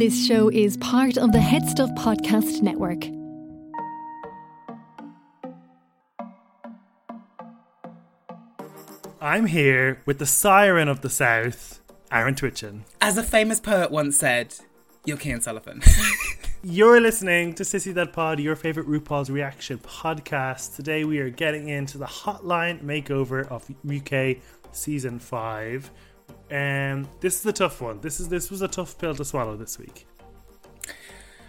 This show is part of the Head Stuff Podcast Network. I'm here with the siren of the South, Aaron Twitchin. As a famous poet once said, you're Cian Sullivan. You're listening to Sissy That Pod, your favorite RuPaul's Reaction podcast. Today we are getting into the hotline makeover of UK season 5. Um, this is a tough one. This is this was a tough pill to swallow this week.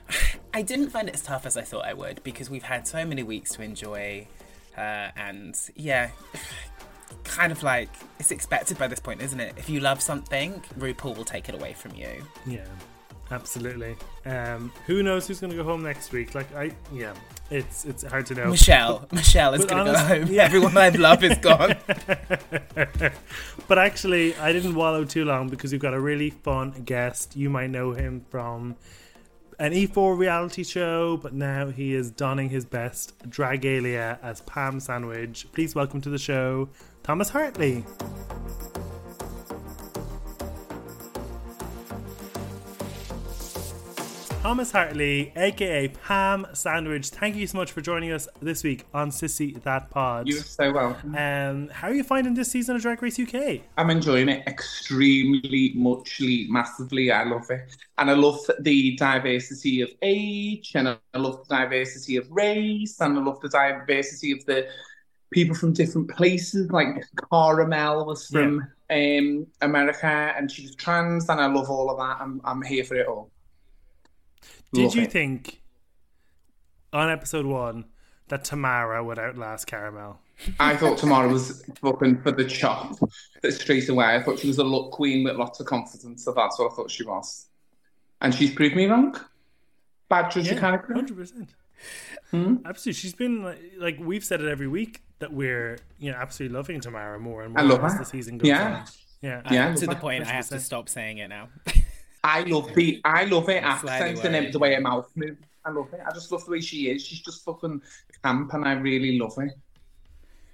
I didn't find it as tough as I thought I would because we've had so many weeks to enjoy, uh, and yeah, kind of like it's expected by this point, isn't it? If you love something, RuPaul will take it away from you. Yeah absolutely. Um, who knows who's going to go home next week? Like I, yeah, it's it's hard to know. Michelle, Michelle is going to go home. yeah. Everyone I love is gone. but actually, I didn't wallow too long because we've got a really fun guest. You might know him from an E4 reality show, but now he is donning his best Dragalia as Pam Sandwich. Please welcome to the show, Thomas Hartley. Thomas Hartley, aka Pam Sandwich, thank you so much for joining us this week on Sissy That Pod. You're so welcome. Um, how are you finding this season of Drag Race UK? I'm enjoying it extremely, muchly, massively. I love it. And I love the diversity of age, and I love the diversity of race, and I love the diversity of the people from different places. Like Cara Melle was from um, America, and she was trans, and I love all of that. I'm, I'm here for it all. Did Love you it. think on episode one that Tomara would outlast Cara Melle? I thought Tomara was fucking for the chop straight away. I thought she was a look queen with lots of confidence, so that's what I thought she was. And she's proved me wrong. Bad judge of character. hundred percent. Hmm? Absolutely, she's been like, like we've said it every week that we're you know absolutely loving Tomara more and more I love as her. the season goes Yeah. on. Yeah, Yeah. to the love point, I have to stop saying it now. I love the I love it Slightly accent and the way her mouth moves. I love it. I just love the way she is. She's just fucking camp, and I really love it.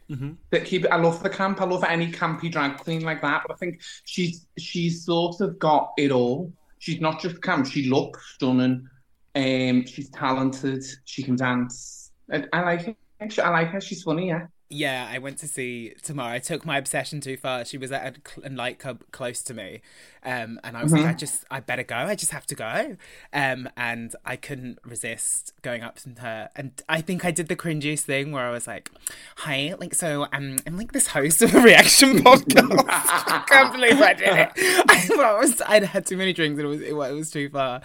Mm-hmm. That keep I love the camp. I love any campy drag queen like that. But I think she's she's sort of got it all. She's not just camp. She looks stunning. Um, she's talented. She can dance. And I like it. I like her. She's funny. Yeah. Yeah, I went to see Tomara. I took my obsession too far. She was at a a nightclub close to me, um, and I was like, I just, I better go. I just have to go, um, and I couldn't resist going up to her. And I think I did the cringiest thing where I was like, "Hi, like, so um, I'm like this host of a reaction podcast. I can't believe I did it. I was, I'd had too many drinks, and it was, it, was too far."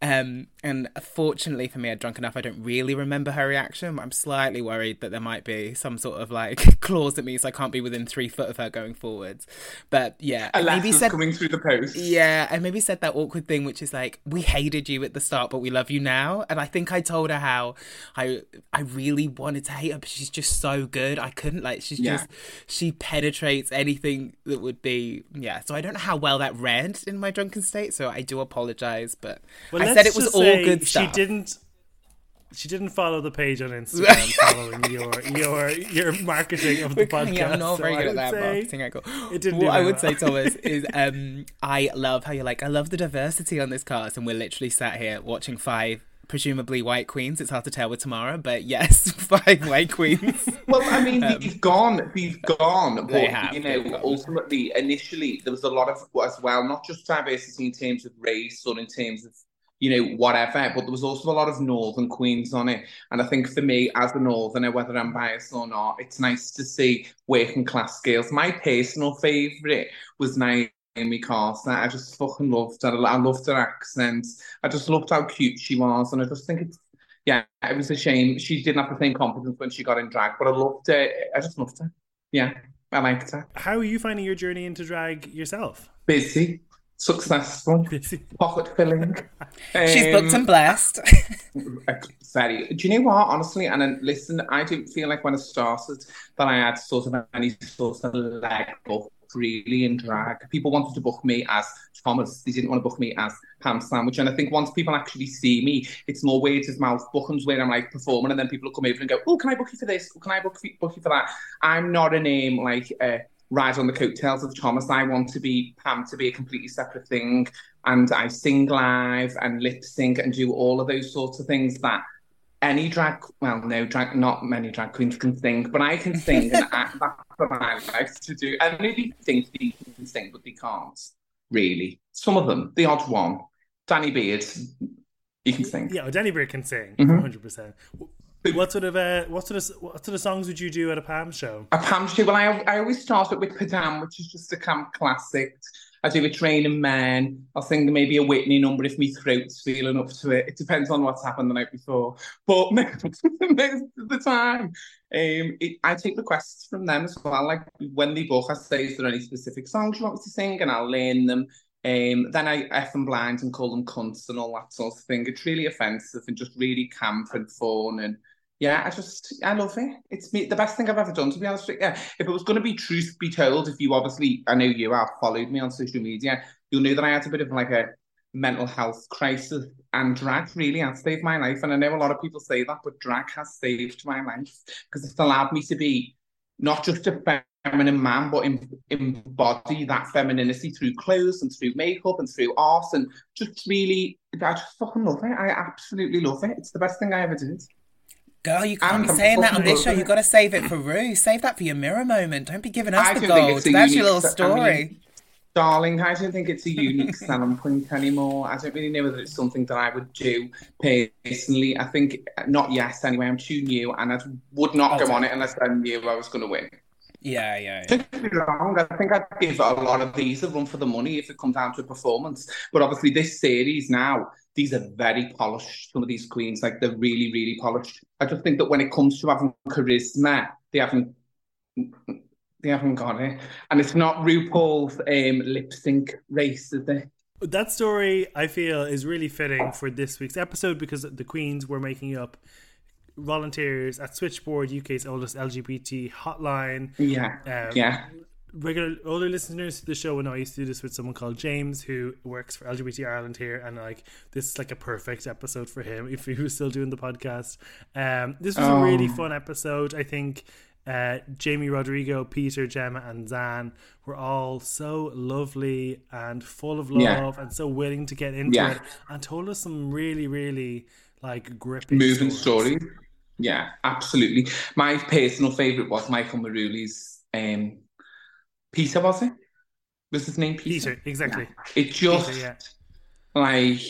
Um, and fortunately for me, I'd drunk enough. I don't really remember her reaction. I'm slightly worried that there might be some sort of like clause that means I can't be within three foot of her going forwards. But yeah, I maybe said coming through the post. yeah, I maybe said that awkward thing, which is like, we hated you at the start, but we love you now. And I think I told her how I I really wanted to hate her, but she's just so good. I couldn't like she's Yeah. just she penetrates anything that would be yeah. So I don't know how well that read in my drunken state. So I do apologize, but Well, I said it was just uh, all good stuff. She didn't. She didn't follow the page on Instagram following your your your marketing of the podcast. Yeah, I'm not so very I good at that say marketing angle. It didn't do What I very would say, well. Thomas, is um, I love how you're like, I love the diversity on this cast, and we're literally sat here watching five presumably white queens. It's hard to tell with Tomara, but yes, five white queens. Well, I mean, they've gone, they've gone, but Um, They have, you they've know, gone. ultimately, initially, there was a lot of as well, not just diversity in terms of race or in terms of you know whatever, but there was also a lot of northern queens on it. And I think for me, as a northerner, whether I'm biased or not, it's nice to see working class girls. My personal favourite was Naomi Carter. I just fucking loved her. I loved her accent. I just loved how cute she was, and I just think it's yeah, it was a shame. She didn't have the same confidence when she got in drag, but I loved it. I just loved her. Yeah, I liked her. How are you finding your journey into drag yourself? Busy. Successful, pocket filling. She's booked and Um, blessed. Very. Do you know what? Honestly, and then listen, I don't feel like when I started that I had sort of any sort of leg up really in drag. People wanted to book me as Thomas. They didn't want to book me as Pam Sandwich. And I think once people actually see me, it's more words of mouth bookings where I'm like performing, and then people will come over and go, "Oh, can I book you for this? Can I book you, book you for that?" I'm not a name like. Uh, ride on the coattails of Thomas. I want to be Pam to be a completely separate thing, and I sing live and lip sync and do all of those sorts of things that any drag, well, no, drag, not many drag queens can sing, but I can sing, and I, that's what I like to do. And maybe think they can sing, but they can't really. Some of them, the odd one, Danny Beard, he can sing. Yeah, Danny Beard can sing, Mhm. 100. What sort of uh, what sort of what sort of songs would you do at a Pam show? A Pam show. Well, I, I always start it with Padam, which is just a camp classic. I do a Training man. I'll sing maybe a Whitney number if my throat's feeling up to it. It depends on what's happened the night before. But most, most of the time, um, it, I take requests from them as well. Like when they book, I say, is there any specific songs you want me to sing? And I'll learn them. Um, then I F them blind and call them cunts and all that sort of thing. It's really offensive and just really camp and fun and yeah, I just I love it. It's me the best thing I've ever done to be honest with you. Yeah, if it was going to be truth be told, if you obviously I know you have followed me on social media, you'll know that I had a bit of like a mental health crisis and drag really has saved my life. And I know a lot of people say that, but drag has saved my life because it's allowed me to be not just a feminine man, but em- embody that femininity through clothes and through makeup and through art and just really I just fucking love it. I absolutely love it. It's the best thing I ever did. Girl, you can't I'm be saying that on this show. You've got to save it for Rue. Save that for your mirror moment. Don't be giving us I the gold. That's your unique- little I mean, story. Darling, I don't think it's a unique selling point anymore. I don't really know whether it's something that I would do personally. I think not yes anyway. I'm too new and I would not Oh, go on it unless I knew I was going to win. Yeah, yeah. yeah. Don't get me wrong, I think I'd give a lot of these a run for the money if it comes down to a performance. But obviously, this series now, these are very polished. Some of these queens, like they're really, really polished. I just think that when it comes to having charisma, they haven't. They haven't got it, and it's not RuPaul's um, lip sync race, is it? That story I feel is really fitting for this week's episode because the Queens were making up volunteers at Switchboard, UK's oldest LGBT hotline. Yeah, Um, yeah. regular older listeners to the show will know I used to do this with someone called James who works for LGBT Ireland here and like this is like a perfect episode for him if he was still doing the podcast. Um this was a really Oh. fun episode. I think uh Jamie Rodrigo, Peter, Gemma and Zan were all so lovely and full of love Yeah. and so willing to get into Yeah. it and told us some really, really like gripping Moving stories. story. Yeah, absolutely. My personal favourite was Michael Marouli's um, Peter, was it? Was his name Peter? Peter, exactly. It just Peter, yeah. like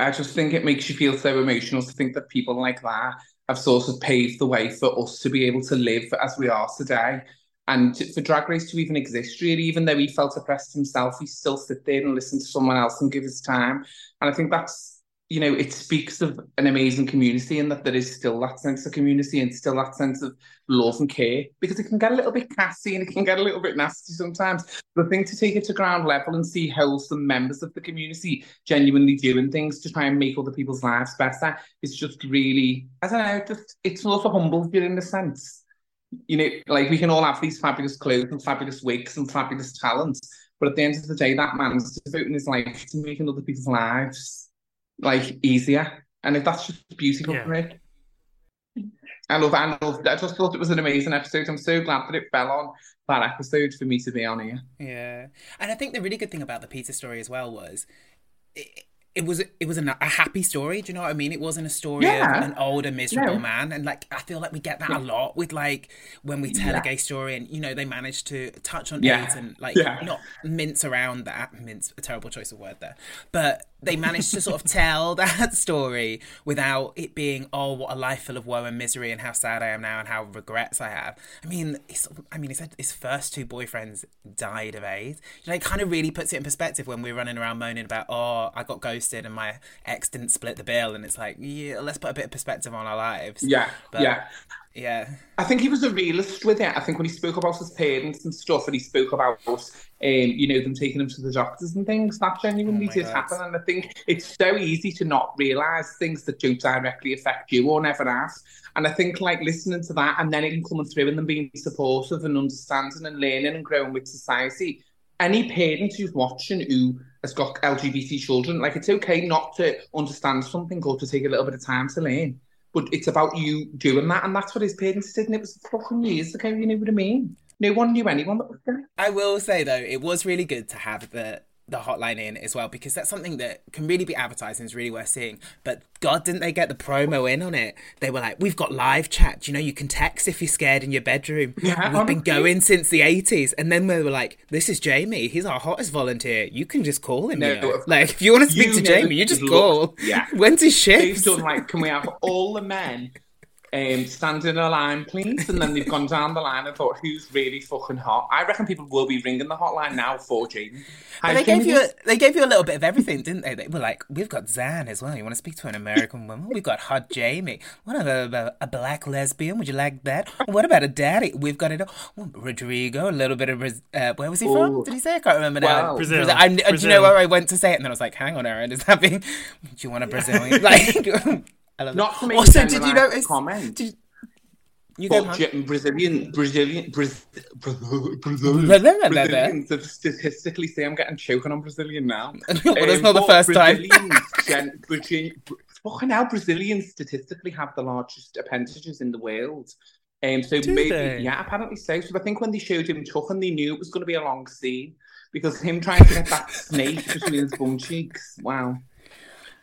I just think it makes you feel so emotional to think that people like that have sort of paved the way for us to be able to live as we are today. And to- for Drag Race to even exist, really, even though he felt oppressed himself, he still sit there and listen to someone else and give his time. And I think that's, you know, it speaks of an amazing community and that there is still that sense of community and still that sense of love and care because it can get a little bit cassy and it can get a little bit nasty sometimes. The thing to take it to ground level and see wholesome members of the community genuinely doing things to try and make other people's lives better is just really, I don't know, just it's also humbles you in a sense. You know, like we can all have these fabulous clothes and fabulous wigs and fabulous talents, but at the end of the day, that man's devoting his life to making other people's lives like easier. And if that's just beautiful Yeah. for me. I love, I love, I just thought it was an amazing episode. I'm so glad that it fell on that episode for me to be on here. Yeah, and I think the really good thing about the pizza story as well was it, it was it was a, a happy story. Do you know what I mean? It wasn't a story Yeah. of an older miserable Yeah. man, and like I feel like we get that a lot with like when we tell Yeah. a gay story, and you know they manage to touch on Yeah. AIDS and like Yeah. not mince around that. Mince a terrible choice of word there, but they managed to sort of tell that story without it being oh what a life full of woe and misery and how sad I am now and how regrets I have. I mean, it's, I mean, he said his first two boyfriends died of AIDS. You know, it kind of really puts it in perspective when we're running around moaning about oh I got ghosted and my ex didn't split the bill and it's like yeah let's put a bit of perspective on our lives Yeah, But- yeah. yeah I think he was a realist with it. I think when he spoke about his parents and stuff, and he spoke about, um, you know, them taking him to the doctors and things, that genuinely Oh did God. happen. And I think it's so easy to not realise things that don't directly affect you or never has. And I think, like, listening to that and then it coming through and them being supportive and understanding and learning and growing with society. Any parent who's watching who has got LGBT children, like, it's okay not to understand something or to take a little bit of time to learn. But it's about you doing that, and that's what his parents did, and it was fucking years ago. You know what I mean? No one knew anyone that was there. I will say though, it was really good to have the the hotline in as well because that's something that can really be advertised and is really worth seeing. But God, didn't they get the promo in on it? They were like, "We've got live chat. You know, you can text if you're scared in your bedroom. Yeah, We've been going since the '80s." And then they were like, "This is Jamie. He's our hottest volunteer. You can just call him. No, you know? like if you want to speak to Jamie, you just he's call. looked- yeah. When's his shift? done like, can we have all the men um, stand in a line, please? And then they've gone down the line and thought, who's really fucking hot? I reckon people will be ringing the hotline now for Jamie. They gave you a, they gave you a little bit of everything, didn't they? They were like, we've got Zan as well. You want to speak to an American woman? We've got Hot Jamie. What about a, a black lesbian? Would you like that? What about a daddy? We've got it. all. Oh, Rodrigo, a little bit of uh, where was he from? Ooh. Did he say? I can't remember now. Wow. Brazil. I, do you know Brazil. where I went to say it, and then I was like, hang on, Aaron, is that being? Do you want a Brazilian? like, I love Not that. to make Also, did you notice? comment. Did, you go, But hon. J- Brazilian, Brazilian, Braz- Brazilian, Blah, blah, blah, blah. Brazilians have statistically say I'm getting choking on Brazilian now. Well, that's Um, not the first time. Brazilians, gen- Brazil- fucking hell, Brazilians statistically have the largest appendages in the world. Um, so Do maybe, they? yeah, apparently so. So I think when they showed him chucking, they knew it was going to be a long scene because him trying to get that snake between his bum cheeks. Wow.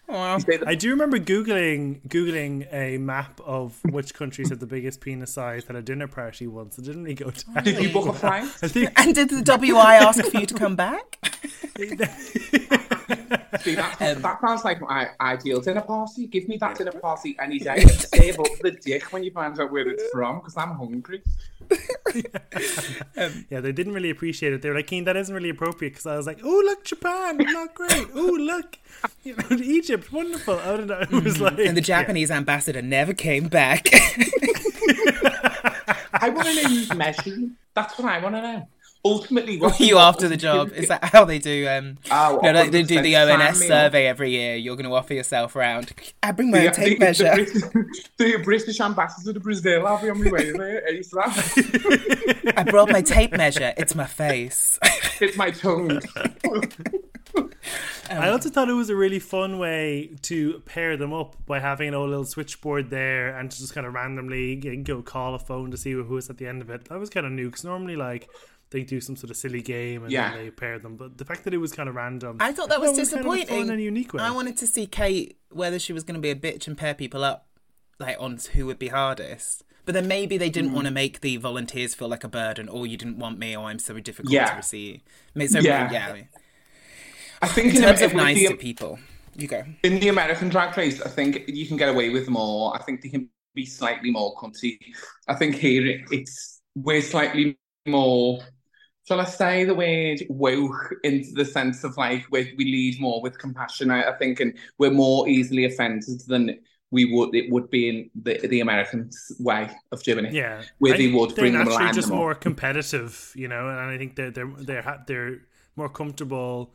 Wow. You say that- I do remember googling googling a map of which countries had the biggest penis size at a dinner party once. It didn't really go down. Did you book a flight? I think And did the WI ask for you to come back? See, that, Um, that sounds like my ideal dinner party. Give me that dinner party any day. And save up the dick when you find out where it's from because I'm hungry. Um, yeah, they didn't really appreciate it. They were like, "Cian, that isn't really appropriate." Because I was like, "Oh, look, Japan, not great. Oh, look, you know, Egypt, wonderful." I don't know. It was mm-hmm. like, And the yeah. Japanese ambassador never came back. I want to know who's measuring. That's what I want to know. Ultimately, what you after the job? Is that how they do? Um, Oh, you know, like they do the ONS sign me survey every year. You're going to offer yourself around I bring my the, own tape the, measure. the, British, the British ambassador to Brazil. I'll be on my way there. ASAP. I brought my tape measure. It's my face. It's my tongue. I also thought it was a really fun way to pair them up by having an old little switchboard there and to just kind of randomly g- go call a phone to see who was at the end of it. That was kind of new because normally, like, they do some sort of silly game and Yeah. then they pair them. But the fact that it was kind of random, I thought that was kind of a disappointing. fun and unique way. I wanted to see Kate whether she was going to be a bitch and pair people up, like on who would be hardest. But then maybe they Mm. didn't want to make the volunteers feel like a burden, or you didn't want me, or I'm so difficult Yeah. to receive. I so Yeah. yeah. I I think in in, terms the, of with nice the- to people, you go. in the American drag race, I think you can get away with more. I think they can be slightly more cunty. I think here it's we're slightly more. Shall I say the word woke into the sense of like we we lead more with compassion? I, I think, and we're more easily offended than we would it would be in the the Americans' way of doing it. Yeah, where I they think would they're bring them naturally land just them more competitive, you know, and I think they're they're they're ha- they're more comfortable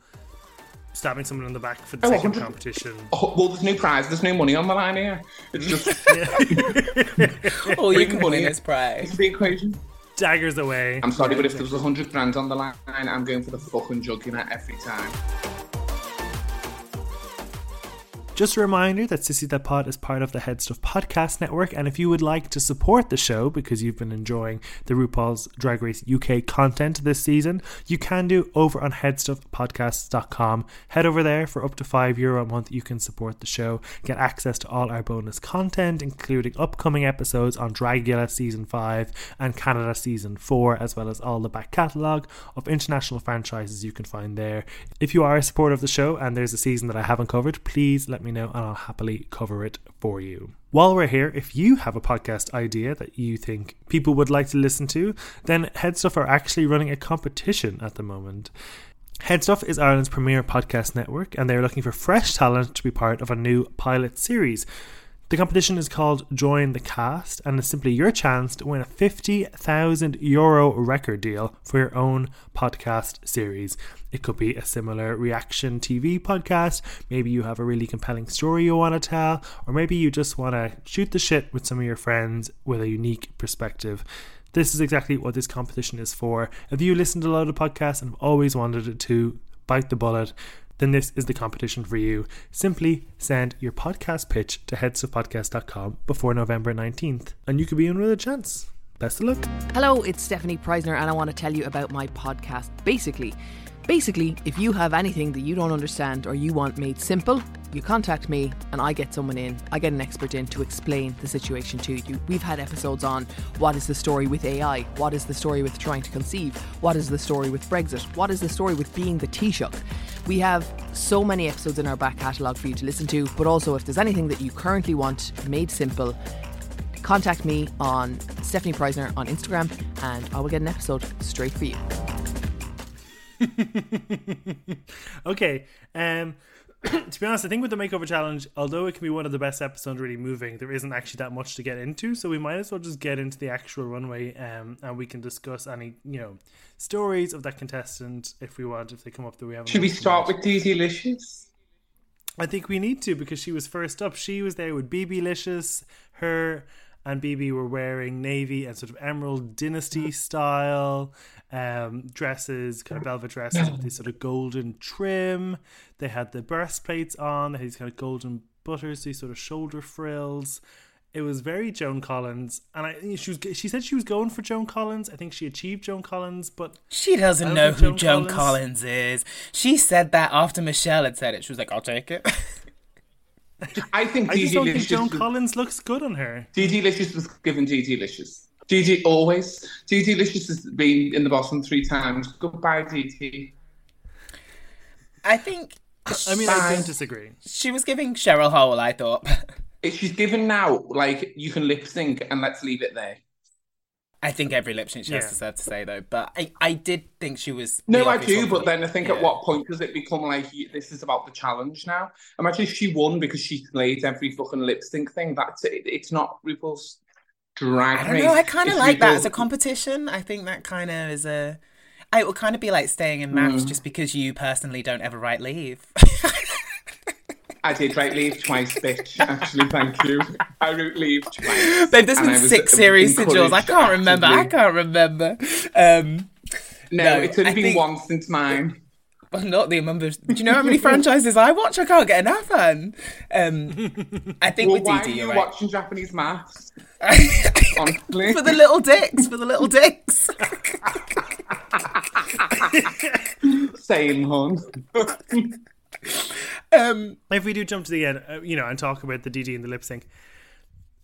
stabbing someone in the back for the Oh, sake of 100 competition. Oh, well, there's no prize, there's no money on the line here. It's just All you Bring can money win in. is prize. the equation. Daggers away. I'm sorry, but if there was hundred grand on the line, I'm going for the fucking jugular every time. Just a reminder that Sissy That Pod is part of the Head Stuff Podcast Network, and if you would like to support the show because you've been enjoying the RuPaul's Drag Race UK content this season, you can do over on headstuffpodcasts.com. Head over there for up to five euro a month. You can support the show, get access to all our bonus content, including upcoming episodes on Dragula season five and Canada season four, as well as all the back catalogue of international franchises you can find there. If you are a supporter of the show and there's a season that I haven't covered, please let me know and I'll happily cover it for you. While we're here, if you have a podcast idea that you think people would like to listen to, then Headstuff are actually running a competition at the moment. Headstuff is Ireland's premier podcast network, and they are looking for fresh talent to be part of a new pilot series. The competition is called Join the Cast, and it's simply your chance to win a 50,000 euro record deal for your own podcast series. It could be a similar reaction TV podcast, maybe you have a really compelling story you want to tell, or maybe you just want to shoot the shit with some of your friends with a unique perspective. This is exactly what this competition is for. If you listen to a lot of podcasts and have always wanted to bite the bullet, then this is the competition for you. Simply send your podcast pitch to headstuffpodcast.com before November 19th, and you could be in with a chance. Best of luck. Hello, it's Stefanie Preissner, and I want to tell you about my podcast, Basically. Basically, if you have anything that you don't understand or you want made simple, you contact me and I get someone in, I get an expert in to explain the situation to you. We've had episodes on what is the story with AI, what is the story with trying to conceive, what is the story with Brexit, what is the story with being the Taoiseach. We have so many episodes in our back catalogue for you to listen to, but also if there's anything that you currently want made simple, contact me on Stefanie Preissner on Instagram and I will get an episode straight for you. okay. Um, to be honest, I think with the makeover challenge, although it can be one of the best episodes really moving, there isn't actually that much to get into. So we might as well just get into the actual runway, um, and we can discuss any you know stories of that contestant if we want, if they come up that we haven't. Should we start with Daisy Licious? I think we need to because she was first up. She was there with BB Licious, her and BB were wearing navy and sort of emerald dynasty style um, dresses, kind of velvet dresses with this sort of golden trim. They had the breastplates on, they had these kind of golden butters, these sort of shoulder frills. It was very Joan Collins, and I she was she said she was going for Joan Collins. I think she achieved Joan Collins, but she doesn't know who Joan, Joan Collins. Collins is. She said that after Michelle had said it. She was like, "I'll take it." I think I just don't think Joan was, Collins looks good on her. DD Licious was given DD Licious. DD always. DD Licious has been in the bottom three times. Goodbye, DD. I think. I mean, I don't disagree. She was giving Cheryl Hole, I thought. If she's given now, like, you can lip sync and let's leave it there. I think every lip sync she has yeah. deserved to say though, but I, I did think she was. No, I do, but then I think yeah. at what point does it become like this is about the challenge now? Imagine if she won because she played every fucking lip sync thing. That's it. It's not RuPaul's drag I don't know. I kind of like that as a competition. I think that kind of is a. It would kind of be like staying in MAFS mm. just because you personally don't ever write leave. I did write leave twice, bitch. Actually, thank you. I wrote leave twice. Babe, there's been six series to Jules. I can't remember. I can't remember. Um, no, no, it's only I been think... once since mine. Well, not the number. Do you know how many franchises I watch? I can't get enough on. Um, I think well, with DD, are you right. watching Japanese MAFS? Honestly, for the little dicks, for the little dicks. Same, hon. um, if we do jump to the end, uh, you know, and talk about the DD and the lip sync,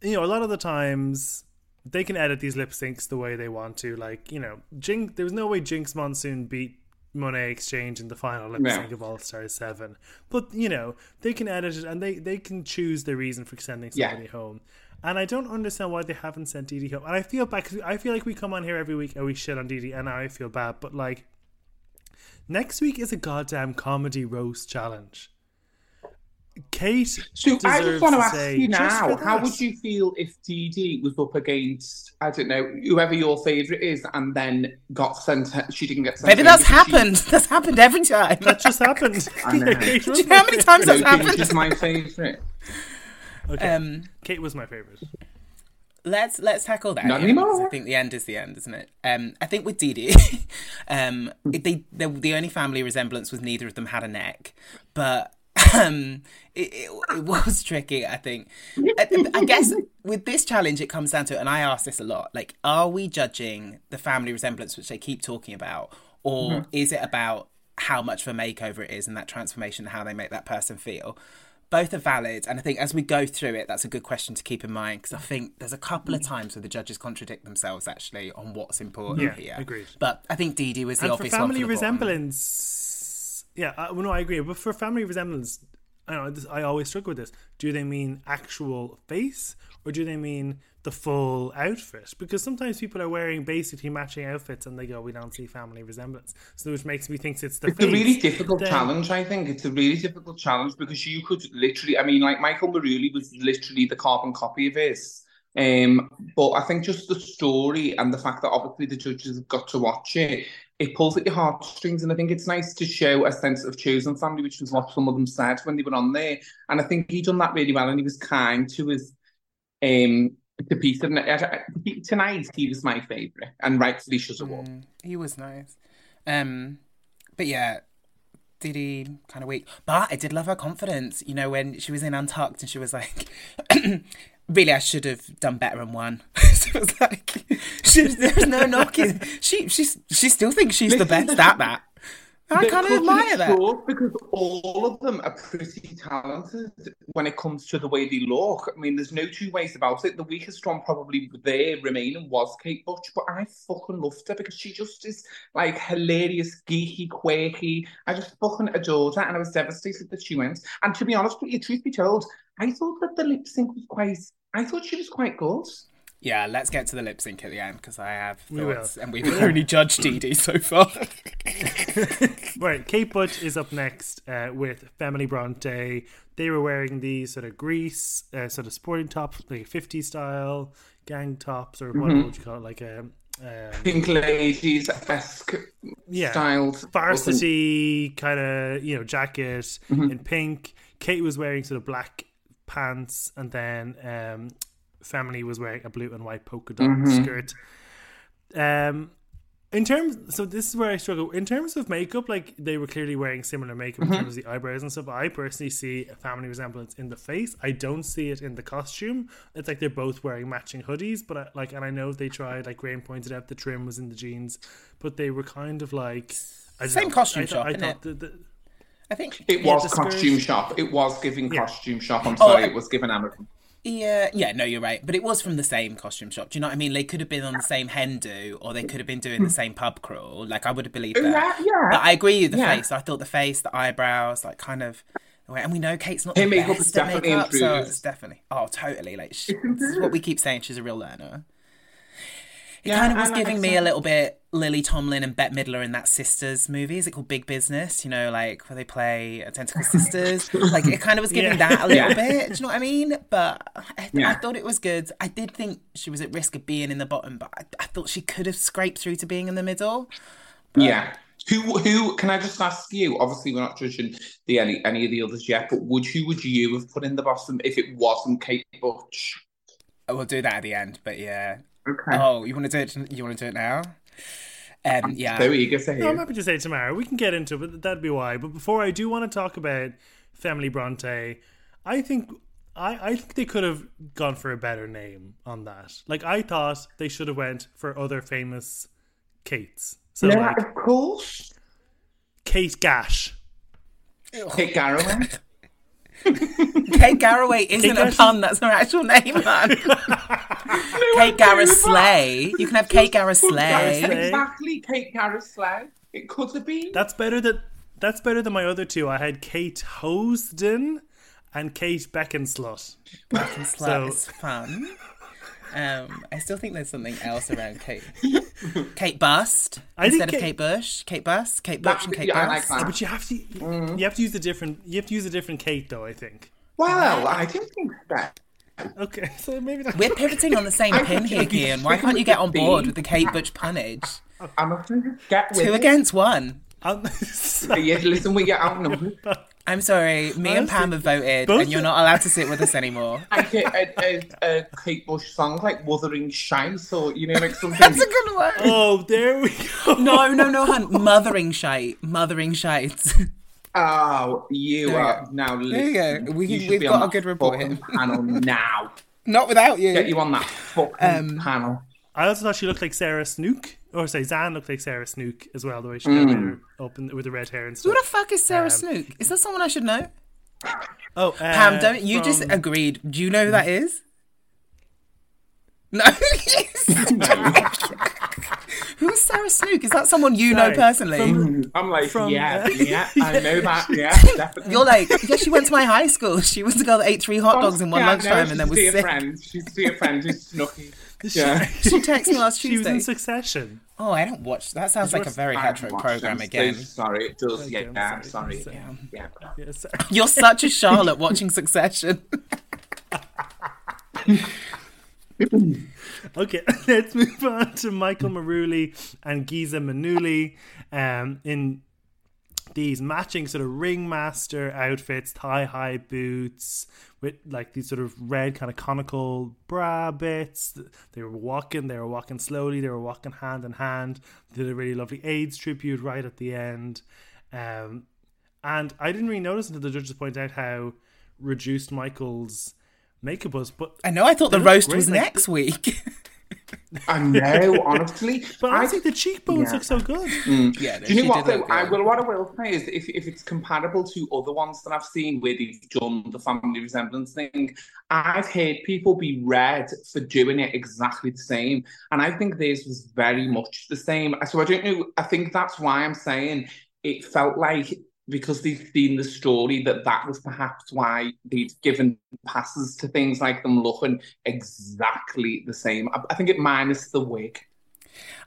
you know, a lot of the times they can edit these lip syncs the way they want to. Like, you know, Jink, there was no way Jinkx Monsoon beat Monét X Change in the final lip sync of All Stars 7. But, you know, they can edit it and they, they can choose the reason for sending somebody yeah. home. And I don't understand why they haven't sent DD home. And I feel bad because I feel like we come on here every week and we shit on DD, and I feel bad. But, like, Next week is a goddamn comedy roast challenge. Kate. So I just want to, to ask you now, how would you feel if DD was up against I don't know whoever your favourite is, and then got sent? She didn't get sent. Maybe that's happened. She... That's happened every time. That just happened. I know. Do you know how many times that's happened? She's my favourite. Okay. Um, Kate was my favourite let's let's tackle that. Not anymore. I think the end is the end, isn't it? Um, I think with Dee um, they, they the only family resemblance was neither of them had a neck, but um, it, it, it, was tricky. I think. I, I, guess with this challenge, it comes down to, and I ask this a lot: like, are we judging the family resemblance, which they keep talking about, or mm-hmm. is it about how much of a makeover it is and that transformation, and how they make that person feel? Both are valid and i think as we go through it that's a good question to keep in mind because i think there's a couple of times where the judges contradict themselves actually on what's important yeah, here agreed but i think Dee was the and obvious for family one resemblance yeah uh, well, no i agree but for family resemblance I know. This, I always struggle with this. Do they mean actual face or do they mean the full outfit? Because sometimes people are wearing basically matching outfits and they go, "We don't see family resemblance," so which makes me think it's the It's face. a really difficult Then- challenge, I think. It's a really difficult challenge because you could literally, I mean, like Michael Marouli was literally the carbon copy of his. Um, but I think just the story and the fact that obviously the judges have got to watch it, it pulls at your heartstrings. And I think it's nice to show a sense of chosen family, which was what some of them said when they were on there. And I think he done that really well and he was kind to his um And I- I- Tonight he was my favourite and rightfully should have won. He was nice. Um, but yeah, did he kind of weak. But I did love her confidence. You know, when she was in Untucked and she was like, "Really, I should have done better and won." so it was like, she, there's no knocking. She she's she still thinks she's the best at that. I kind of admire that. Because all of them are pretty talented when it comes to the way they look. I mean, there's no two ways about it. The weakest one probably there remaining was Kate Butch, but I fucking loved her because she just is like hilarious, geeky, quirky. I just fucking adored her and I was devastated that she went. And to be honest with you, truth be told, I thought that the lip sync was quite, I thought she was quite good. Yeah, let's get to the lip sync at the end because I have We will. thoughts, and we've only judged Didi so far. Right, Kate Butch is up next uh, with Family Bronte. They were wearing these sort of grease, uh, sort of sporting tops, like 50 style gang tops, or what would you call it? Like a um, Pink ladies esque yeah, styled. varsity kind of you know jacket Mm-hmm. in pink. Kate was wearing sort of black pants, and then um, Family was wearing a blue and white polka dot Mm-hmm. skirt. Um, in terms, so this is where I struggle. In terms of makeup, like they were clearly wearing similar makeup Mm-hmm. in terms of the eyebrows and stuff. I personally see a family resemblance in the face. I don't see it in the costume. It's like they're both wearing matching hoodies, but I, like, and I know they tried. Like Graham pointed out, the trim was in the jeans, but they were kind of like I Same know. costume I thought- shop, I isn't thought it? the- the- I think It was the skirt. costume shop. It was giving Yeah. costume shop. I'm Oh, sorry, I- it was giving Amazon. Yeah, yeah, no, you're right. But it was from the same costume shop. Do you know what I mean? They could have been on the same hen do, or they could have been doing the same pub crawl. Like I would have believed that. Yeah, yeah. But I agree with the Yeah. face. I thought the face, the eyebrows, like kind of. And we know Kate's not Her the makeup best definitely makeup, so improved. it's definitely. Oh, totally. Like she, this is what we keep saying. She's a real learner. It Yeah, kind of was giving me a little bit Lily Tomlin and Bette Midler in that Sisters movie. Is it called Big Business? You know, like where they play identical sisters. like it kind of was giving Yeah. that a little Yeah. bit. Do you know what I mean? But I, I Yeah. thought it was good. I did think she was at risk of being in the bottom, but I, I thought she could have scraped through to being in the middle. Yeah. Who who can I just ask you? Obviously, we're not judging the any any of the others yet, but would who would you have put in the bottom if it wasn't Kate Butch? We'll do that at the end, but yeah. Okay. Oh, you want to do it? You want to do it now? Um, yeah. So eager to No, I'm happy to say tomorrow. We can get into it, but that'd be why. But before I do want to talk about Family Bronte, I think I, I think they could have gone for a better name on that. Like I thought they should have went for other famous Kates. So Yeah, like of course. Kate Gash. Kate Garraway. Kate Garraway isn't a Garraway's- pun. That's her actual name, man. Kate Garra Slay. You can have Kate Garra Slay. Slay. Exactly, Kate Garraway. It could have been. That's better than that's better than my other two. I had Kate Hosden and Kate Beckenslut. Slut So- is fun. Um, I still think there's something else around Kate. Kate Bust I think instead of Kate- Kate Bush. Kate Bust. Kate Bush and Kate yeah, I like Bust. But you have to you have to use a different you have to use a different Kate though, I think. Well, I didn't think that. Okay, so maybe not. We're pivoting on the same pin here, Cian. Why can't you get on board with the Kate Butch punnage? I must just get with Two it. against one. I'm- Yeah, listen, we get outnumbered. I'm sorry, me and Pam have voted, both and you're not allowed to sit with us anymore. Like a, a, a, a Kate Bush song, like Wuthering Shite, or you know, like something. That's a good one. oh, there we go. No, no, no, hun. Mothering shite. Mothering shite. Oh, you There you are go. now. There you go. We, you we've got a good report fucking here. panel now. not without you. Get you on that fucking Um, panel. I also thought she looked like Sarah Snook, or say Zan looked like Sarah Snook as well. The way she Mm. got up in, with the red hair and stuff. Who the fuck is Sarah Um, Snook? Is that someone I should know? Oh, uh, Pam, don't you just agreed? Do you know who that is? No. Who's Sarah Snook? Is that someone you know personally? from- I'm like, From, yeah, yeah, I know that. Yeah, definitely. You're like, yeah, she went to my high school. She was the girl that ate three hot dogs in one Yeah, I know, lunchtime and then she's was dear sick. friend. She's dear friend who's snooky. Yeah. She texted me last Tuesday. She was in Succession. Oh, I don't watch. That sounds like a very I hetero program again. so sorry, it does. Okay, yeah, I'm yeah, I'm sorry, sorry. I'm Yeah, yeah. Yes. You're such a Charlotte watching Succession. Okay, let's move on to Michael Marouli and Giza Manuli um, in these matching sort of ringmaster outfits, thigh high boots with like these sort of red kind of conical bra bits. They were walking, they were walking slowly, they were walking hand in hand. They did a really lovely AIDS tribute right at the end. Um, and I didn't really notice until the judges pointed out how reduced Michael's makeup was, but I know. I thought the roast great, was like- next week. I know, honestly. but I I think the cheekbones yeah. look so good. Mm. yeah, Do you know what though? I good. will. What I will say is, if, if it's comparable to other ones that I've seen where they've done the family resemblance thing, I've heard people be red for doing it exactly the same, and I think theirs was very much the same. So I don't know. I think that's why I'm saying it felt like because they've seen the story that that was perhaps why they'd given passes to things like them looking exactly the same. I, I think it minus the wig.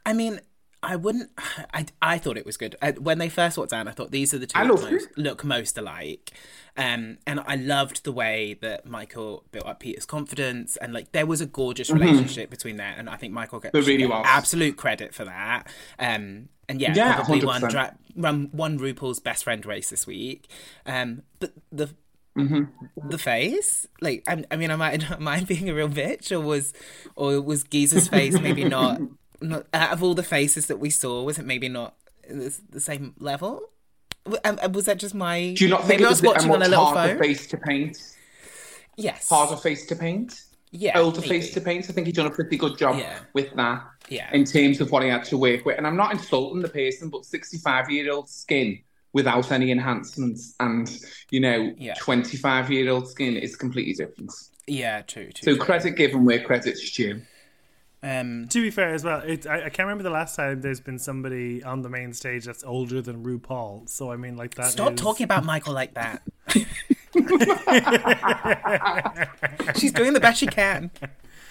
I mean, I wouldn't. I, I thought it was good I, when they first walked down. I thought these are the two that most, look most alike, um, and I loved the way that Michael built up Peter's confidence, and like there was a gorgeous relationship between there, and I think Michael gets Mm-hmm. Really get absolute credit for that. Um, and yeah, Yeah, probably one 100%. dra- run one RuPaul's best friend race this week. Um, but the Mm-hmm. the face like I, I mean am I, am I being a real bitch or was or was Giza's face maybe not not out of all the faces that we saw was it maybe not the, the same level um, um, was that just my Do you not think maybe it I was was watching a on a little phone face to paint? yes Harder face to paint? yeah older maybe. face to paint. I think he's done a pretty good job Yeah. with that. Yeah. In terms of what he had to work with. And I'm not insulting the person, but 65 year old skin without any enhancements and, you know, Yeah. 25 year old skin is completely different. yeah true, true So true. credit given where credit's due. Um To be fair as well, it, I, I can't remember the last time there's been somebody on the main stage that's older than RuPaul. So I mean, like that. stop is- talking about Michael like that she's doing the best she can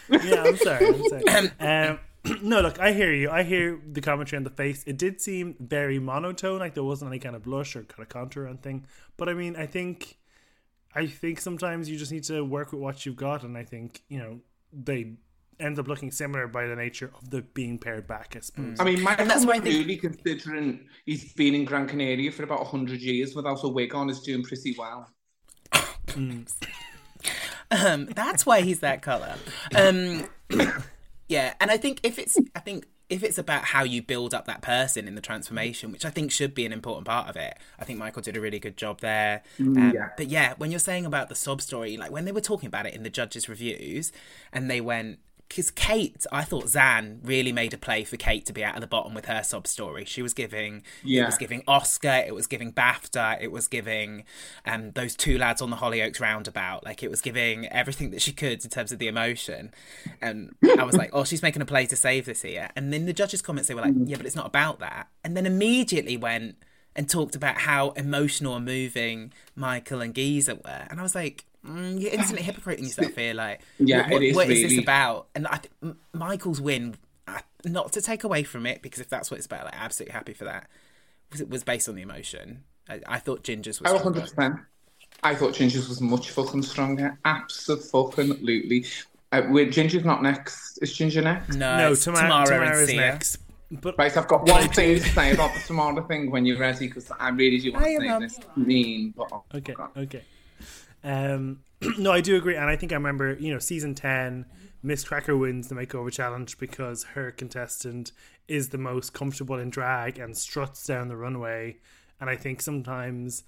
Yeah, I'm sorry. I'm sorry. um, no, look, I hear you. I hear the commentary on the face. It did seem very monotone, like there wasn't any kind of blush or kind of contour or anything. But I mean, I think, I think sometimes you just need to work with what you've got, and I think you know they end up looking similar by the nature of the being paired back. I suppose. I mean, Michael that's why I think- really considering he's been in Gran Canaria for about 100 years without a wig on, is doing pretty well. Um, that's why he's that color. Um, yeah, and I think if it's, I think if it's about how you build up that person in the transformation, which I think should be an important part of it, I think Michael did a really good job there. Um, yeah. But yeah, when you're saying about the sob story, like when they were talking about it in the judges' reviews, and they went. Because Kate, I thought Zan really made a play for Kate to be out of the bottom with her sob story. She was giving, yeah. it was giving Oscar, it was giving BAFTA, it was giving um, those two lads on the Hollyoaks roundabout. Like it was giving everything that she could in terms of the emotion. And I was like, oh, she's making a play to save this here. And then the judges' comments, they were like, yeah, but it's not about that. And then immediately went and talked about how emotional and moving Michael and Giza were. And I was like, mm, you're instantly hypocriting yourself here. Like, Yeah, what, it is what is this really. about? And I th- Michael's win, I- not to take away from it, because if that's what it's about, like, absolutely happy for that. Was it was based on the emotion? I, I thought Ginger's was. Oh, stronger. 100%. I thought Ginger's was much fucking stronger. Absolutely. Uh, wait, Ginger's not next. Is Ginger next? No, no, it's Tomara, Tomara, Tomara's and Sia. next. But Right, I've got one thing to say about the Tomara thing when you're ready, because I really do want I to say this. Mean, but oh, Okay, God. okay. Um, no, I do agree, and I think I remember, you know, season ten, Miz Cracker wins the makeover challenge because her contestant is the most comfortable in drag and struts down the runway, and I think sometimes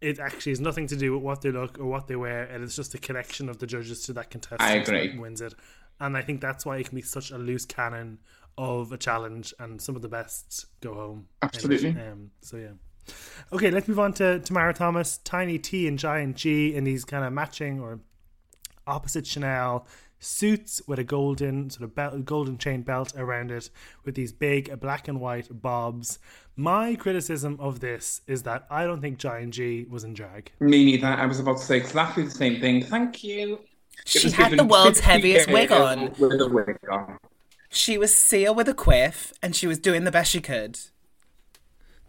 it actually has nothing to do with what they look or what they wear, and it's just the connection of the judges to that contestant I agree. that wins it, and I think that's why it can be such a loose cannon of a challenge, and some of the best go home. Absolutely. Um, so yeah. Okay, let's move on to Tomara Thomas, Tiny T and Giant G in these kind of matching or opposite Chanel suits with a golden sort of belt, golden chain belt around it with these big black and white bobs. My criticism of this is that I don't think Giant G was in drag. Me neither. I was about to say exactly the same thing. Thank you. She had the world's heaviest wig on. With a wig on. She was Sia with a quiff, and she was doing the best she could.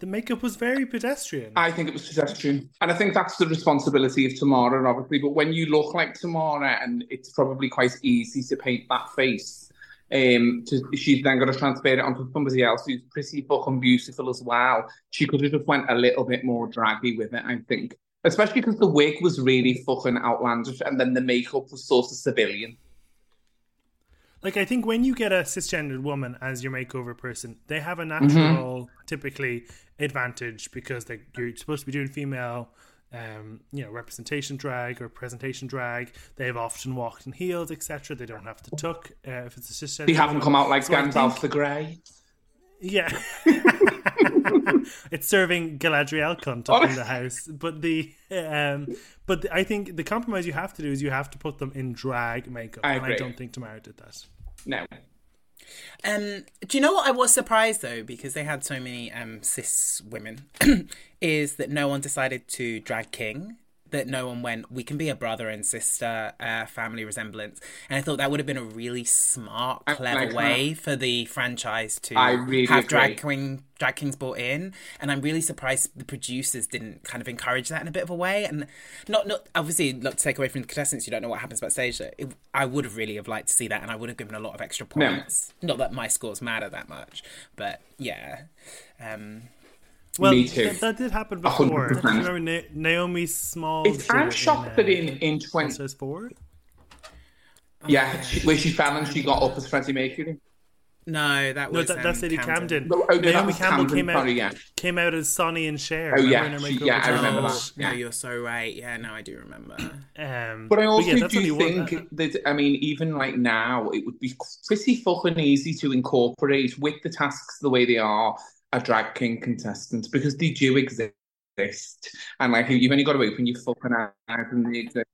The makeup was very pedestrian. I think it was pedestrian. And I think that's the responsibility of Tomara, obviously. But when you look like Tomara, and it's probably quite easy to paint that face, um, to, she's then got to transfer it onto somebody else who's pretty fucking beautiful as well. She could have just went a little bit more draggy with it, I think. Especially because the wig was really fucking outlandish, and then the makeup was sort of civilian. Like I think when you get a cisgendered woman as your makeover person, they have a natural, typically advantage because they, you're supposed to be doing female, um, you know, representation drag or presentation drag. They've often walked in heels, etc. They don't have to tuck uh, if it's a cisgendered. They haven't woman. come out like So Gandalf the Grey. Yeah. it's serving Galadriel cunt up in the house. But the um but the, I think the compromise you have to do is you have to put them in drag makeup. I and I don't think Tomara did that. No. Um, do you know what I was surprised though, because they had so many um, cis women, is that no one decided to drag King. That no one went. We can be a brother and sister, uh, family resemblance, and I thought that would have been a really smart, clever like way for the franchise to really have drag king, drag kings brought in. And I'm really surprised the producers didn't kind of encourage that in a bit of a way. And not, not obviously, not to take away from the contestants, you don't know what happens backstage. It, I would have really have liked to see that, and I would have given a lot of extra No. points. Not that my scores matter that much, but yeah. Um, Well, Me too. That, that did happen A hundred before. percent. Remember Na- Naomi Small? It's, I'm shocked that in, in 20... Says four. Yeah, she, where she fell and she got up as Freddie Mercury. no, that No, was that, um, that's Lady Camden. Camden. No, oh, no, Naomi Campbell Camden, came out sorry, yeah. came out as Sonny and Cher. Oh, yeah, remember she- yeah, I remember challenge? that. No, Yeah. you're so right. Yeah, no, I do remember. Um, But I also yeah, do only one- think that, I mean, even like now, it would be pretty fucking easy to incorporate with the tasks the way they are a drag king contestant because they do exist. And like, you've only got to open your fucking eyes and they exist.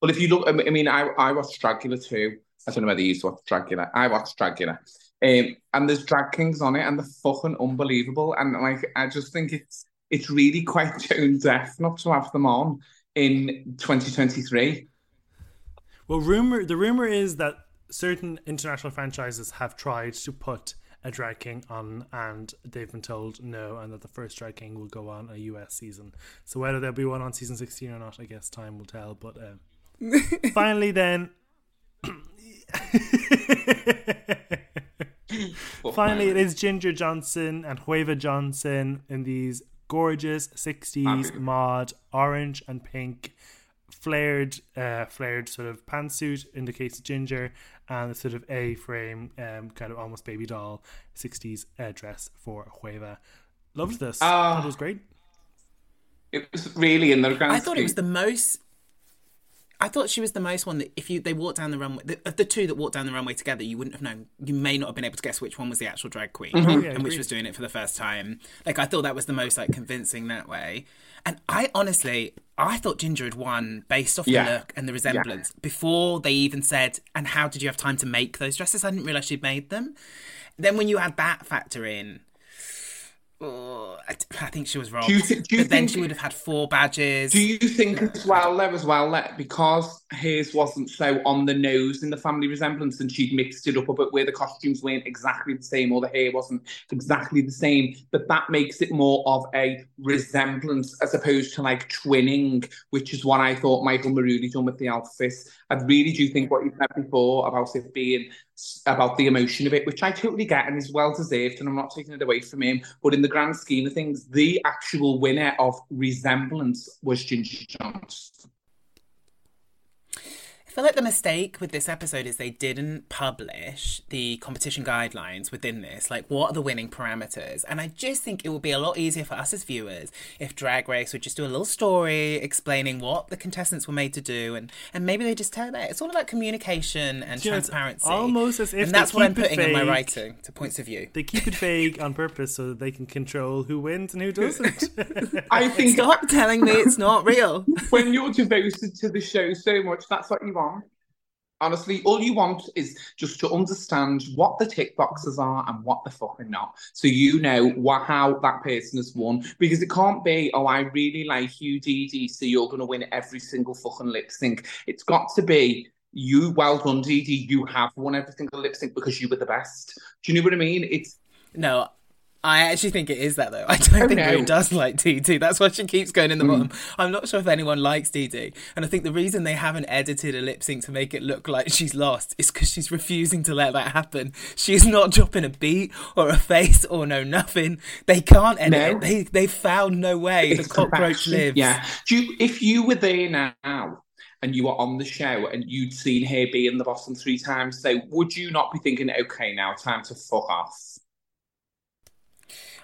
Well, if you look, I mean, I, I watched Dragula too. I don't know whether you used to watch Dragula. I watched Dragula. Um, and there's drag kings on it and they're fucking unbelievable. And like, I just think it's it's really quite tone deaf not to have them on in 2023. Well, rumor the rumor is that certain international franchises have tried to put a drag king on, and they've been told no, and that the first drag king will go on a US season. So whether there'll be one on season sixteen or not, I guess time will tell. But uh, finally, then. Finally, it is Ginger Johnson and Hueva Johnson in these gorgeous 60s mod orange and pink flared uh, flared sort of pantsuit in the case of Ginger and the sort of A frame um, kind of almost baby doll 60s uh, dress for Hueva. Loved this. Thought it was great. It was really in the grand I thought it was the most. I thought she was the most one that if you they walked down the runway, the, of the two that walked down the runway together, you wouldn't have known. You may not have been able to guess which one was the actual drag queen mm-hmm. oh, yeah, and which was doing it for the first time. Like I thought that was the most like convincing that way. And I honestly, I thought Ginger had won based off Yeah. the look and the resemblance before they even said. And how did you have time to make those dresses? I didn't realize she'd made them. Then when you add that factor in. Oh, I, I think she was wrong. Do you thi- do you but then she would have had four badges. Do you think as well there as well that because hers wasn't so on the nose in the family resemblance and she'd mixed it up a bit where the costumes weren't exactly the same or the hair wasn't exactly the same, But that makes it more of a resemblance as opposed to like twinning, which is what I thought Michael Marouli done with the outfits. I really do think what you said before about it being about the emotion of it, which I totally get and is well deserved, and I'm not taking it away from him. But in the grand scheme of things, the actual winner of resemblance was Ginger Johnson. I feel like the mistake with this episode is they didn't publish the competition guidelines within this. Like, what are the winning parameters? And I just think it would be a lot easier for us as viewers if Drag Race would just do a little story explaining what the contestants were made to do, and and maybe they just tell that it's all about communication and You transparency. almost as if and that's what I'm keep it putting in my writing to points of view. They keep it vague on purpose so that they can control who wins and who doesn't. I think Stop telling me it's not real. when you're devoted to the show so much, that's what you want. Honestly, all you want is just to understand what the tick boxes are and what the fucking not. So you know how that person has won. Because it can't be, oh, I really like you, Dee so you're gonna win every single fucking lip sync. It's got to be you well done, Dee you have won every single lip sync because you were the best. Do you know what I mean? It's no, I actually think it is that though. I don't oh, think no. does like DD. That's why she keeps going in the mm. bottom. I'm not sure if anyone likes DD. And I think the reason they haven't edited a lip sync to make it look like she's lost is because she's refusing to let that happen. She's not dropping a beat or a face or no nothing. They can't edit no. it. They they found no way. It's the cockroach lives. Yeah. Do you, if you were there now and you were on the show and you'd seen her be in the bottom three times, so would you not be thinking, okay, now time to fuck off?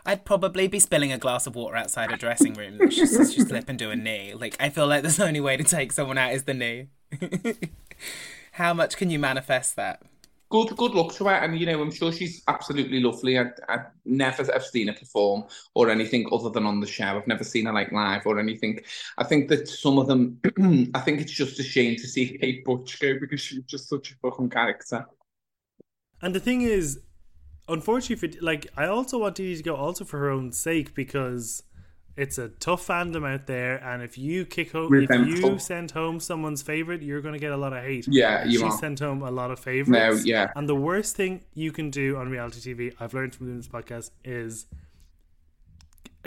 I'd probably be spilling a glass of water outside a dressing room. Just, just slip and do a knee. Like I feel like the only way to take someone out is the knee. How much can you manifest that? Good, good luck to her, and you know I'm sure she's absolutely lovely. I, I never have seen her perform or anything other than on the show. I've never seen her like live or anything. I think that some of them, I think it's just a shame to see Kate Butch go because she's just such a fucking character. And the thing is, unfortunately, for like I also want Dee to go also for her own sake because it's a tough fandom out there, and if you kick home, if you send home someone's favorite, you're going to get a lot of hate. Yeah, you she are. sent home a lot of favorites. No, yeah. And the worst thing you can do on reality TV, I've learned from doing this podcast, is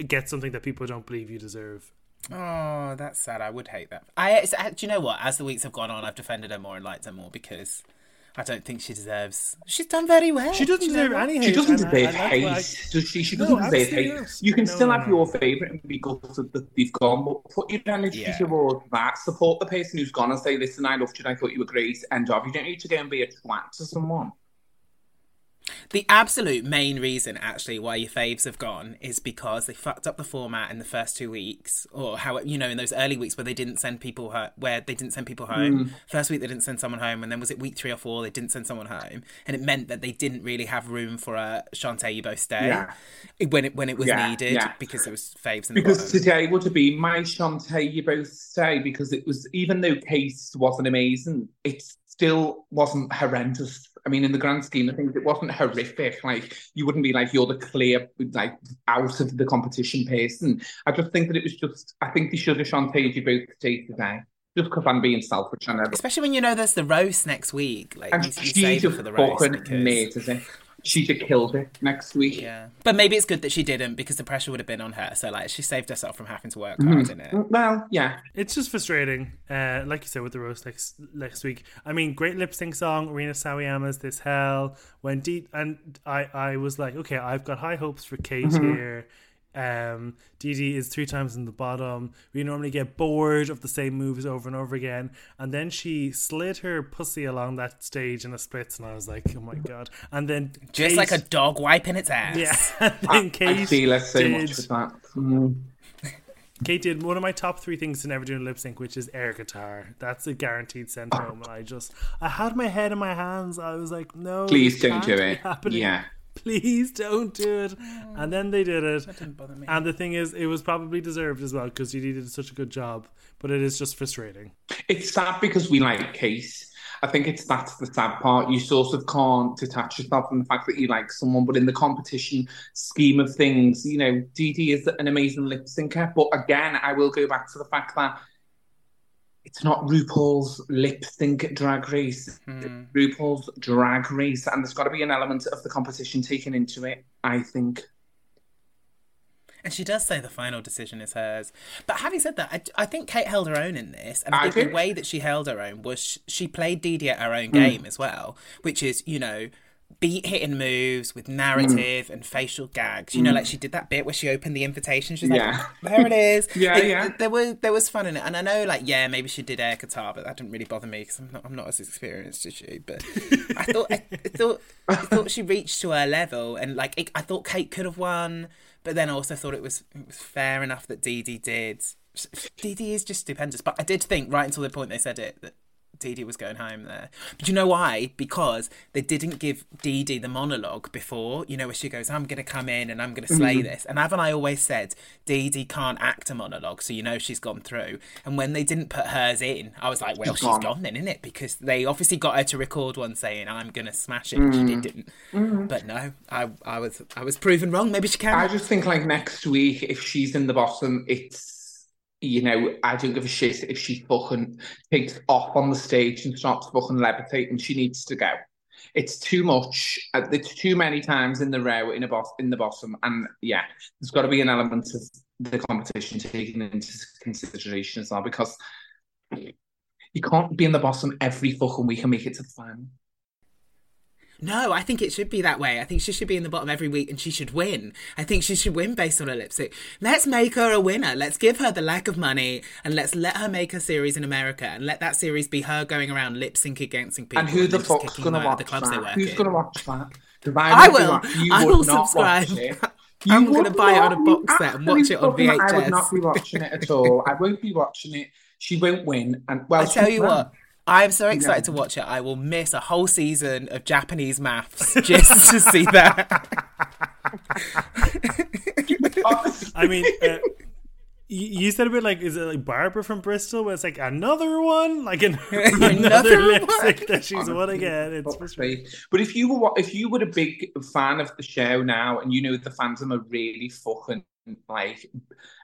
get something that people don't believe you deserve. Oh, that's sad. I would hate that. I, do you know what? As the weeks have gone on, I've defended her more and liked her more because I don't think she deserves. She's done very well. She doesn't deserve any hate. She doesn't deserve hate. Does she? She doesn't no, deserve hate. You can no, still have your favourite and be gutted that they've gone, but put your energy yeah. towards that. Support the person who's gone and say, "Listen, I loved you. I thought you were great." End of. You don't need to go and be a twat to someone. The absolute main reason, actually, why your faves have gone is because they fucked up the format in the first two weeks, or how you know in those early weeks where they didn't send people ho- where they didn't send people home. Mm. First week they didn't send someone home, and then was it week three or four they didn't send someone home, and it meant that they didn't really have room for a Shantay you both stay yeah. when it when it was yeah, needed yeah. because it was faves. because bottom. today would have been my Shantay you both stay because it was even though Case wasn't amazing, it still wasn't horrendous I mean, in the grand scheme of things, it wasn't horrific. Like you wouldn't be like you're the clear, like out of the competition person. I just think that it was just. I think they should have Shantay you both today. Just because I'm being selfish, I Especially when you know there's the roast next week. Like, and you, you she's a for the roast fucking because... mate, is it? She'd have killed it next week. Yeah, but maybe it's good that she didn't because the pressure would have been on her. So like, she saved herself from having to work hard mm-hmm. in it. Well, yeah, it's just frustrating. Uh, like you said with the roast next next week. I mean, great lip sync song, Rina Sawayama's "This Hell." When deep, and I I was like, okay, I've got high hopes for Kate mm-hmm. here. Um, Dee is three times in the bottom. We normally get bored of the same moves over and over again. And then she slid her pussy along that stage in a splits, and I was like, oh my god. And then just Kate, like a dog wiping its ass. Yeah. and then I, Kate I feel it so did, much with that. Mm. Kate did one of my top three things to never do in lip sync, which is air guitar. That's a guaranteed send home. And I just, I had my head in my hands. I was like, no, please don't do it. Happening. Yeah please don't do it. Mm. And then they did it. That didn't bother me. And the thing is, it was probably deserved as well because Dee did such a good job. But it is just frustrating. It's sad because we like Case. I think it's that's the sad part. You sort of can't detach yourself from the fact that you like someone, but in the competition scheme of things, you know, Dee is an amazing lip syncer. But again, I will go back to the fact that it's not RuPaul's lip sync drag race, hmm. RuPaul's drag race, and there's got to be an element of the competition taken into it, I think. And she does say the final decision is hers. But having said that, I, I think Kate held her own in this. And I, I think, think, the way that she held her own was she played Dee Dee at her own mm. game as well, which is, you know, beat hitting moves with narrative mm. and facial gags. You know, like she did that bit where she opened the invitation. She's like, yeah. there it is. yeah, it, yeah. There was there was fun in it, and I know, like, yeah, maybe she did air guitar, but that didn't really bother me because I'm not I'm not as experienced as she. But I thought I, I, thought I thought she reached to her level, and like it, I thought Kate could have won, but then I also thought it was it was fair enough that Dee Dee did. Dee Dee is just stupendous, but I did think right until the point they said it that Dee Dee was going home there. But you know why? Because they didn't give Dee Dee the monologue before, you know, where she goes, I'm going to come in and I'm going to slay Mm-hmm. this. And haven't I always said Dee Dee can't act a monologue, so you know she's gone through. And when they didn't put hers in, I was like, well, She's she's gone. gone then, isn't it? Because they obviously got her to record one saying, I'm going to smash it. and She Mm. did, didn't. But no, I, I was I was proven wrong. Maybe she can. I just think like next week, if she's in the bottom, it's you know, I don't give a shit if she fucking takes off on the stage and starts fucking levitating. She needs to go. It's too much. uh, It's too many times in the row in a boss in the bottom, and yeah, there's got to be an element of the competition taken into consideration as well because you can't be in the bottom every fucking week and make it to the final. No, I think it should be that way. I think she should be in the bottom every week and she should win. I think she should win based on her lipstick. Let's make her a winner. Let's give her the lack of money and let's let her make a series in America and let that series be her going around lip sync against people. And who the then just fuck's out of watch the clubs that? Who's in. gonna watch that? I will. you I will not subscribe. I'm gonna would buy it on a box set and watch it on VHS. I would not be watching it at all. I won't be watching it. She won't win. And well, I tell you can. what, I'm so excited to watch it. I will miss a whole season of Japanese MAFS just to see that. I mean, uh, you, you said a bit like, is it like Barbara from Bristol? Where it's like another one, like an, another, Another lipstick one. that she's won again. It's Fuck's sake. But if you were if you were a big fan of the show now, and you know the fandom are really fucking like,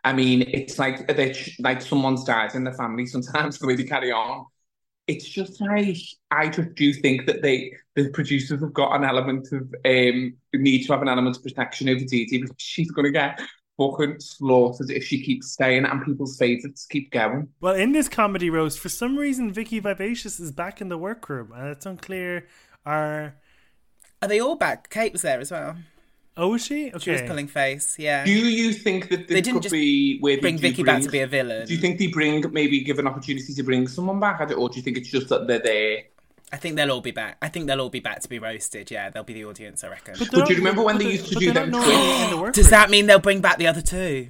I mean, it's like they like someone's died in the family sometimes the way they carry on. It's just like I just do think that they the producers have got an element of um need to have an element of protection over Dee Dee because she's gonna get fucking slaughtered if she keeps staying and people's favourites keep going. Well, in this comedy roast, for some reason, Vicki Vivacious is back in the workroom, and it's unclear. Are Are they all back? Kate was there as well. Oh, is she? She was pulling face. Yeah. Do you think that They didn't could just be where Bring do Vicki back to be a villain. Do you think they bring maybe give an opportunity to bring someone back, at it, or do you think it's just that they're there? I think they'll all be back. I think they'll all be back to be roasted. Yeah, they'll be the audience. I reckon. But, But do you remember when they they're- used to do they're them twins? normally in the workroom. Does that mean they'll bring back the other two?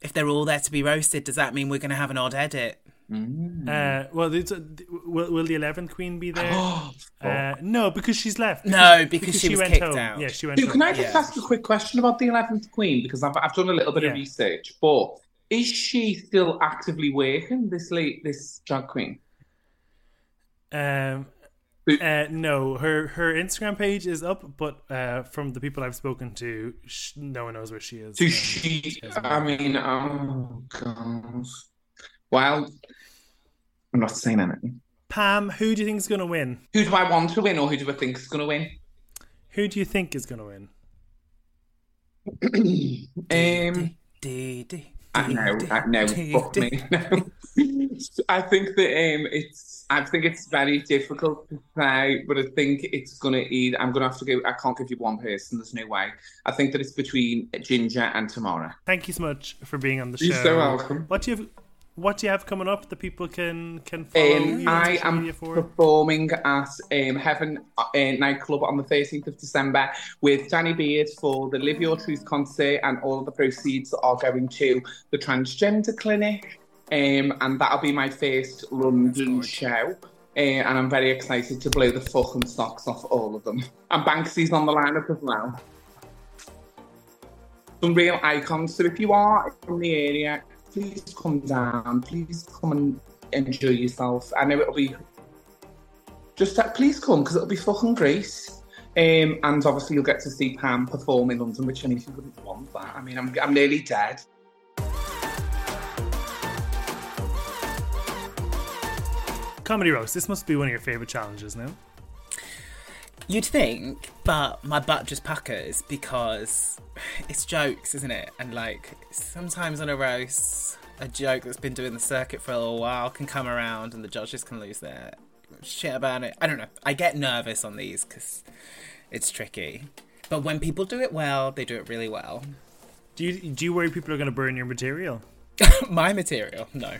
If they're all there to be roasted, does that mean we're going to have an odd edit? Uh, well, it's, uh, will, will the eleventh queen be there? uh, no, because she's left. No, because she was went kicked home. out. Yeah, she went. So home. can I just Yeah. ask a quick question about the eleventh Queen because I've I've done a little bit Yeah. of research, but is she still actively working this late this drag queen? Um, uh, no, her her Instagram page is up, but uh, from the people I've spoken to, sh- no one knows where she is. So Um, she, I mean, oh god. Well, I'm not saying anything. Pam, who do you think is going to win? Who do I want to win, or who do I think is going to win? Who do you think is going to win? Um, I know, I know, fuck me. No. I think that um, it's, I think it's very difficult to say, but I think it's gonna either. I'm gonna have to go. I can't give you one person. There's no way. I think that it's between Ginger and Tomara. Thank you so much for being on the show. You're so welcome. What do you have? What do you have coming up that people can can follow Um, I am for? performing at um, Heaven uh, nightclub on the 13th of December with Danny Beard for the Live Your Truth concert, and all of the proceeds are going to the transgender clinic. Um, and that'll be my first London show. Uh, and I'm very excited to blow the fucking socks off all of them. And Banksie's on the lineup as well. Some real icons. So if you are from the area, please come down. Please come and enjoy yourself. I know it'll be just that, please come because it'll be fucking great. Um, and obviously you'll get to see Pam perform in London, which I mean, you wouldn't want that. I mean, I'm I'm nearly dead. Comedy roast. This must be one of your favorite challenges now. You'd think, but my butt just puckers because it's jokes, isn't it? And like sometimes on a roast, a joke that's been doing the circuit for a little while can come around and the judges can lose their shit about it. I don't know. I get nervous on these because it's tricky. But when people do it well, they do it really well. Do you do you worry people are going to burn your material? My material, no.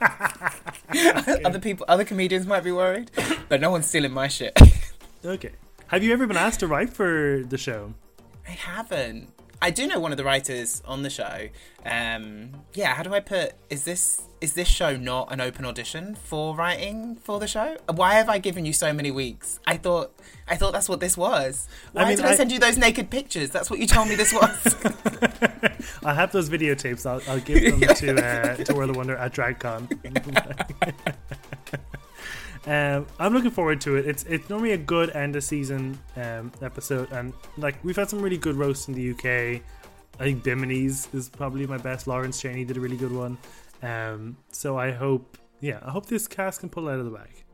other people, other comedians might be worried, but no one's stealing my shit. Okay. Have you ever been asked to write for the show? I haven't. I do know one of the writers on the show. Um, yeah, how do I put? Is this is this show not an open audition for writing for the show? Why have I given you so many weeks? I thought I thought that's what this was. Why I mean, did I, I- send you those naked pictures? That's what you told me this was. I have those videotapes. I'll, I'll give them to uh, to World of Wonder at DragCon. um, I'm looking forward to it. It's it's normally a good end of season um, episode, and like we've had some really good roasts in the UK. I think Bimini's is probably my best. Lawrence Chaney did a really good one. Um, so I hope, yeah, I hope this cast can pull it out of the bag.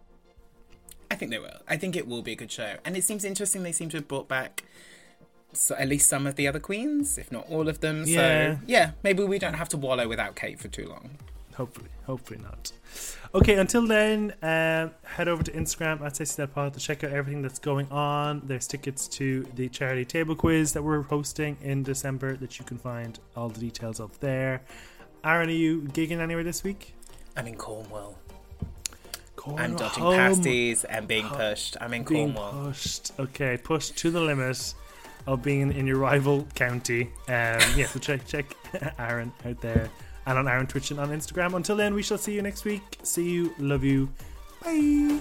I think they will. I think it will be a good show, and it seems interesting. They seem to have brought back. So at least some of the other queens, if not all of them. Yeah. So yeah, maybe we don't have to wallow without Kate for too long. Hopefully, hopefully not. Okay, until then, um, head over to Instagram at SexyThatPod to check out everything that's going on. There's tickets to the charity table quiz that we're hosting in December that you can find all the details of there. Aaron, are you gigging anywhere this week? I'm in Cornwall. Cornwall. I'm dodging Home. pasties and being pushed. I'm in Being Cornwall. pushed. Okay, pushed to the limit of being in your rival county. Um, yeah, so check check Aaron out there and on Aaron Twitch and on Instagram. Until then, we shall see you next week. See you. Love you. Bye.